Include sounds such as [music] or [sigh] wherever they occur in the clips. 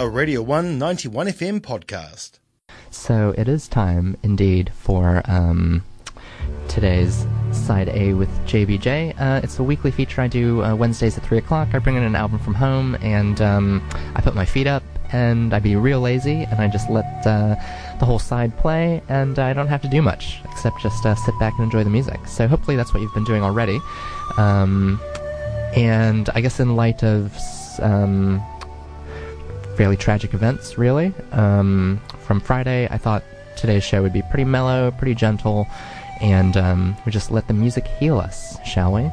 a Radio 191 FM podcast. So it is time, indeed, for um, today's Side A with JBJ. Uh, it's a weekly feature I do uh, Wednesdays at 3 o'clock. I bring in an album from home and um, I put my feet up and I be real lazy and I just let uh, the whole side play and I don't have to do much except just uh, sit back and enjoy the music. So hopefully that's what you've been doing already. Um, and I guess in light of um, fairly tragic events, really. Um, from Friday, I thought today's show would be pretty mellow, pretty gentle, and um, we just let the music heal us, shall we?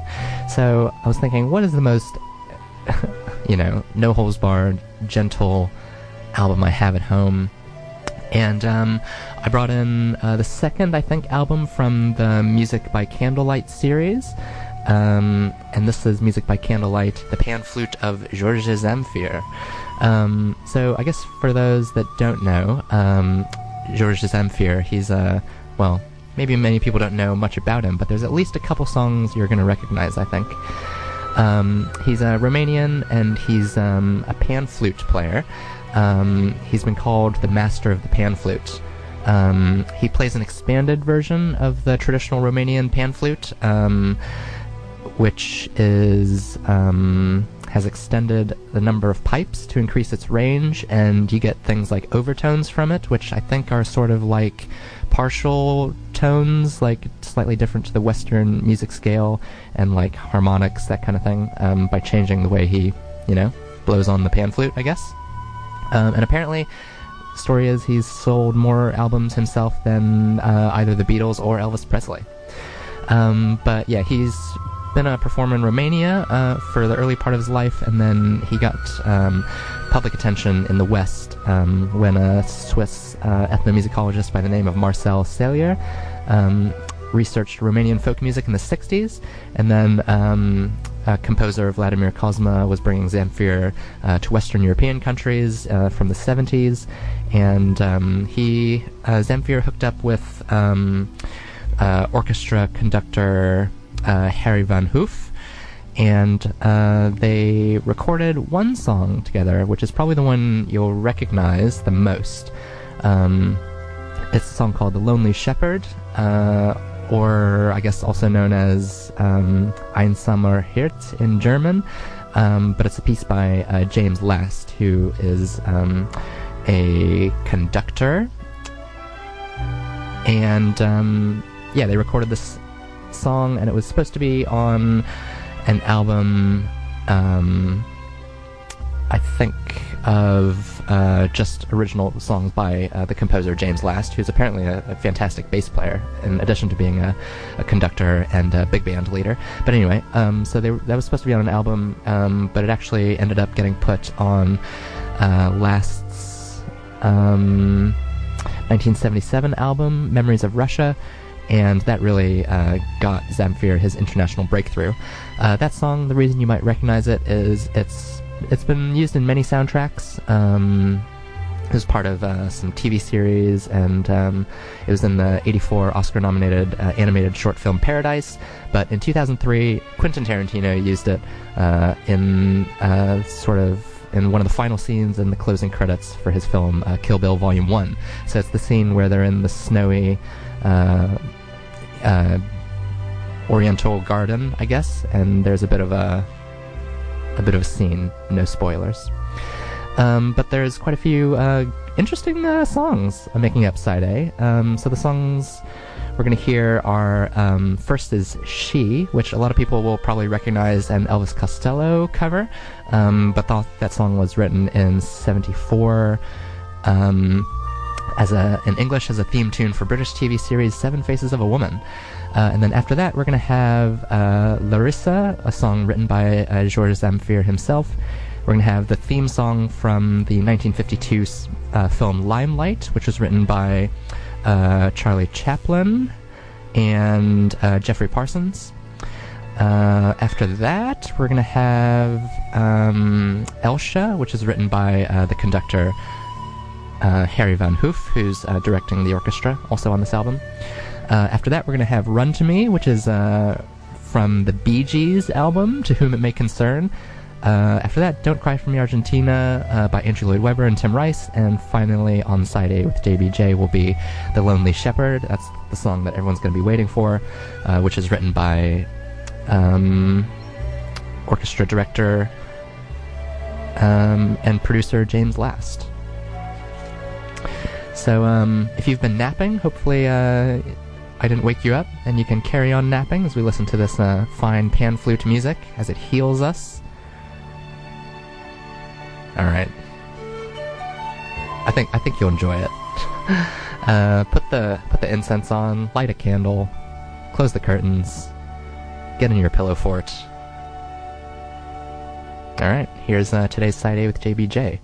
So I was thinking, what is the most, [laughs] you know, no holes barred, gentle album I have at home? And um, I brought in uh, the second, I think, album from the Music by Candlelight series. Um, and this is Music by Candlelight, the pan flute of Georges Zamfir. Um, so I guess for those that don't know, um, Georges Zamfir, he's a, well, maybe many people don't know much about him, but there's at least a couple songs you're going to recognize, I think. Um, he's a Romanian and he's um, a pan flute player. Um, he's been called the master of the pan flute. Um, he plays an expanded version of the traditional Romanian pan flute, um, which is um, has extended the number of pipes to increase its range, and you get things like overtones from it, which I think are sort of like partial tones, like slightly different to the Western music scale, and like harmonics, that kind of thing, um, by changing the way he, you know, blows on the pan flute, I guess. Um, and apparently, story is he's sold more albums himself than uh, either the Beatles or Elvis Presley. Um, but yeah, he's been a performer in Romania uh, for the early part of his life, and then he got um, public attention in the West um, when a Swiss uh, ethnomusicologist by the name of Marcel Cellier um, researched Romanian folk music in the 60s, and then um, composer Vladimir Cosma was bringing Zamfir uh, to Western European countries uh, from the 70s, and um, he uh, Zamfir hooked up with um, uh, orchestra conductor uh, Harry Van Hoof, and uh, they recorded one song together, which is probably the one you'll recognize the most. Um, it's a song called "The Lonely Shepherd," uh, or I guess also known as um, Einsamer Hirt in German. Um, but it's a piece by uh, James Last, who is um, a conductor. And um, yeah, they recorded this song, and it was supposed to be on an album. Um, I think of uh, just original songs by uh, the composer James Last, who's apparently a, a, fantastic bass player, in addition to being a, a, conductor and a big band leader. But anyway, um, so that was supposed to be on an album, um, but it actually ended up getting put on uh, Last's um, 1977 album, Memories of Russia, and that really uh, got Zamfir his international breakthrough. Uh, that song, the reason you might recognize it is it's it's been used in many soundtracks. Um, it was part of uh, some TV series, and um, it was in the '84 Oscar-nominated uh, animated short film Paradise. But in 2003, Quentin Tarantino used it uh, in uh, sort of in one of the final scenes in the closing credits for his film uh, Kill Bill Volume One. So it's the scene where they're in the snowy Oriental garden, I guess, and there's a bit of a a bit of a scene. No spoilers. Um, but there's quite a few uh, interesting uh, songs making up side A. Um, so the songs we're going to hear are um, first is She, which a lot of people will probably recognize an Elvis Costello cover, um, but thought that song was written in '74 um, as a in English as a theme tune for British TV series Seven Faces of a Woman. Uh, and then after that, we're going to have uh, Larissa, a song written by uh, Georges Zamfir himself. We're going to have the theme song from the 1952 uh, film Limelight, which was written by uh, Charlie Chaplin and uh, Geoffrey Parsons. after that, we're going to have um, Elsha, which is written by the conductor Harry Van Hoof, who's directing the orchestra, also on this album. Uh, after that, we're going to have Run to Me, which is uh, from the Bee Gees album, To Whom It May Concern. Uh, after that, Don't Cry for Me Argentina uh, by Andrew Lloyd Webber and Tim Rice. And finally, on side A with JBJ will be The Lonely Shepherd. That's the song that everyone's going to be waiting for, uh, which is written by um, orchestra director um, and producer James Last. So, um, if you've been napping, hopefully uh, I didn't wake you up, and you can carry on napping as we listen to this uh, fine pan flute music as it heals us. All right. I think I think you'll enjoy it. [sighs] uh, put the put the incense on, light a candle, close the curtains, get in your pillow fort. All right, here's uh, today's side A with JBJ.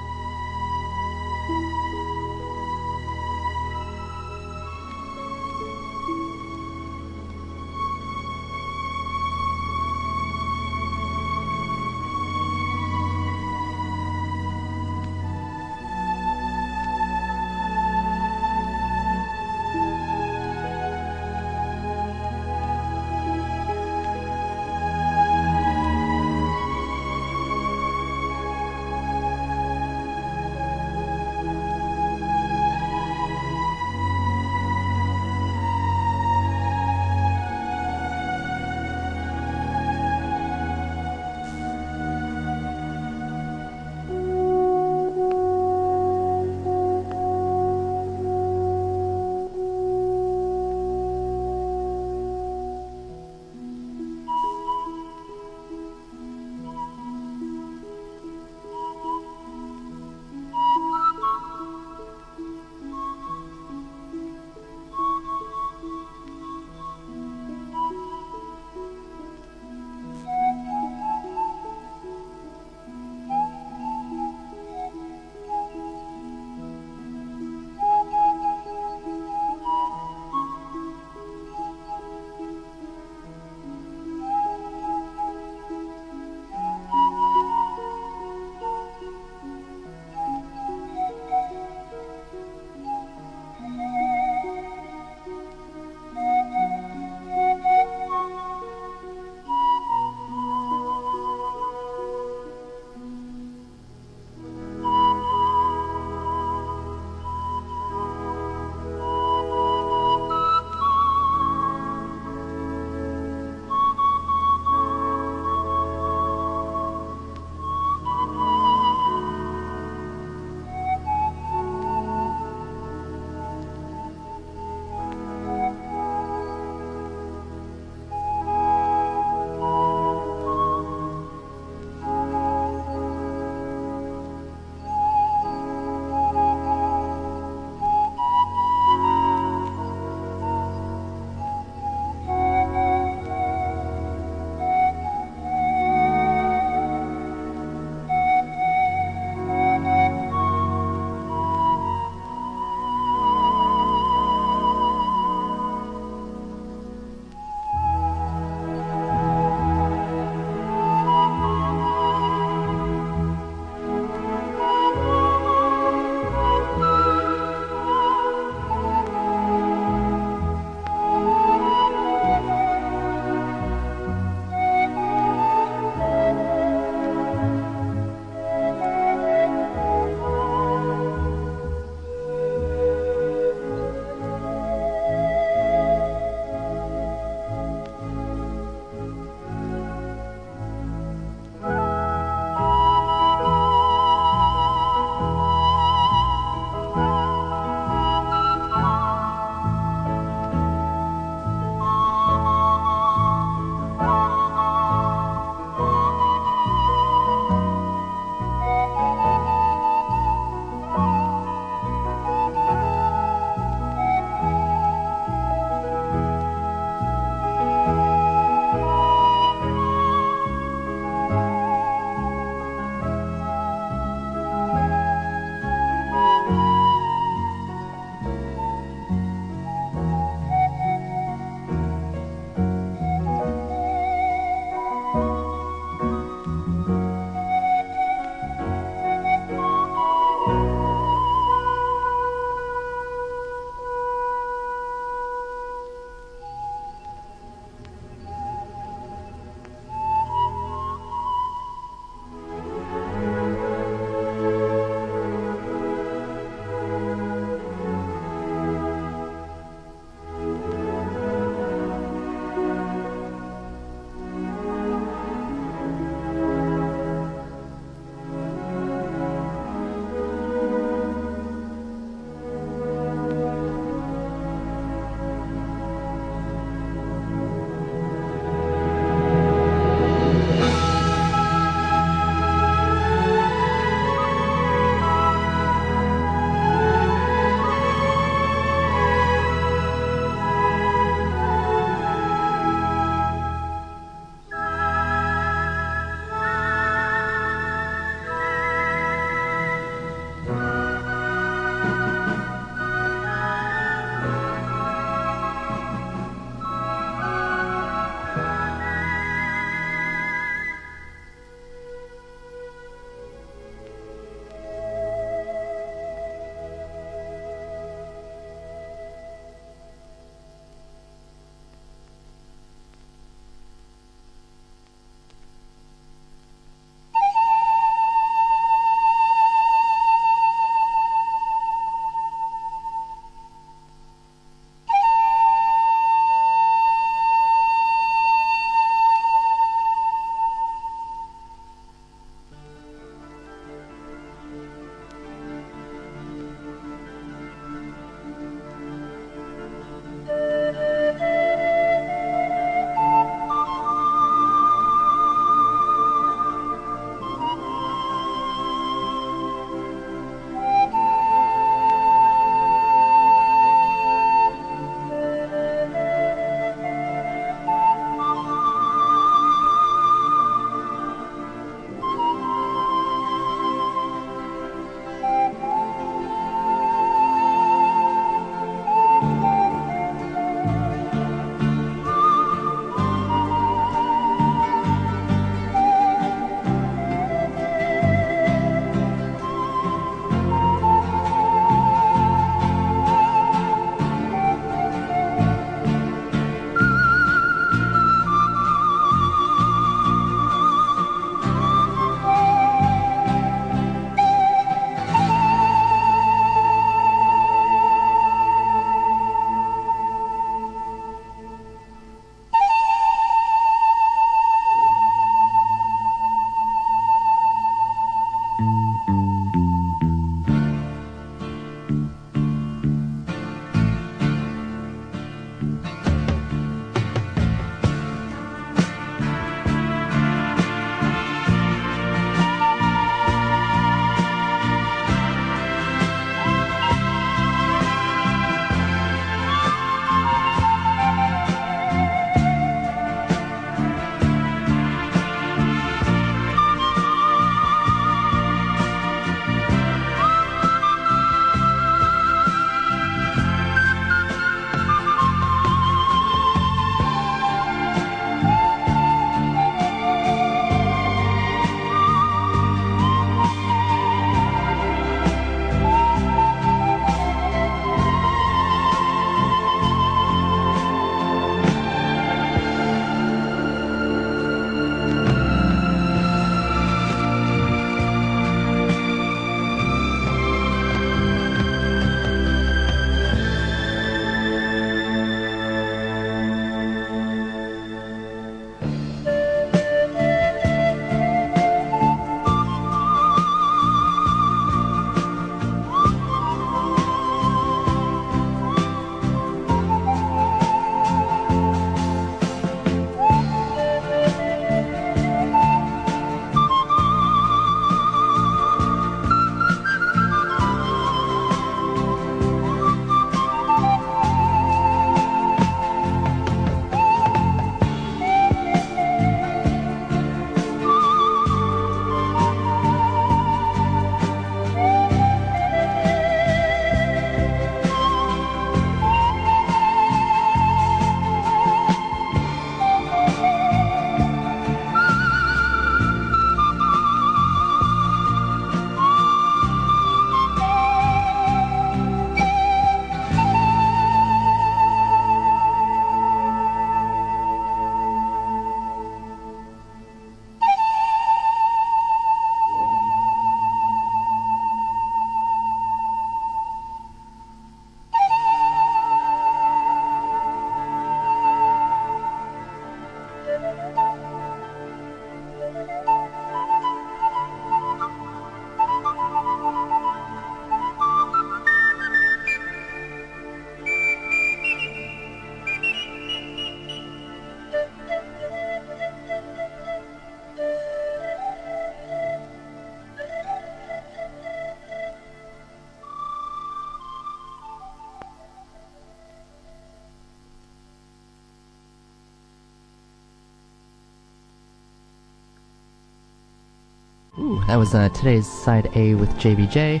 That was uh, today's side A with JBJ.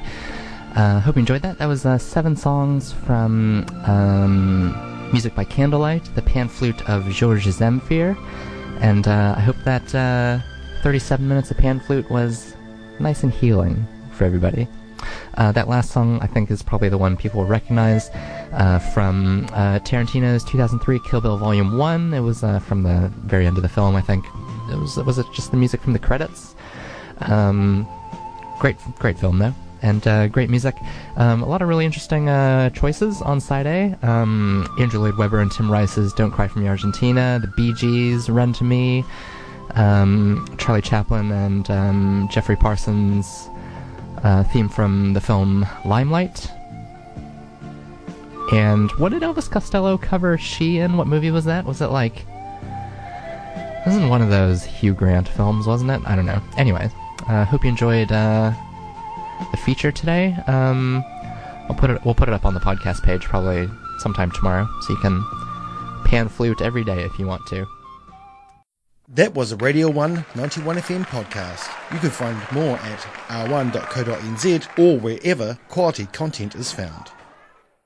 Uh, hope you enjoyed that. That was uh, seven songs from um, music by Candlelight, the pan flute of Georges Zamfir, and uh, I hope that uh, 37 minutes of pan flute was nice and healing for everybody. Uh, that last song, I think, is probably the one people recognize uh, from uh, Tarantino's 2003 Kill Bill Volume 1. It was uh, from the very end of the film, I think. It was, was it just the music from the credits? Um, great, great film, though. And uh, great music. Um, a lot of really interesting uh, choices on side A. Um, Andrew Lloyd Webber and Tim Rice's Don't Cry For Me Argentina, the Bee Gees, Run to Me, um, Charlie Chaplin and um, Geoffrey Parsons' uh, theme from the film Limelight. And what did Elvis Costello cover she in? What movie was that? Was it like. This is one of those Hugh Grant films, wasn't it? I don't know. Anyway, uh, hope you enjoyed uh, the feature today. Um, I'll put it. We'll put it up on the podcast page probably sometime tomorrow, so you can pan flute every day if you want to. That was a Radio 1 91 FM podcast. You can find more at r1.co.nz or wherever quality content is found.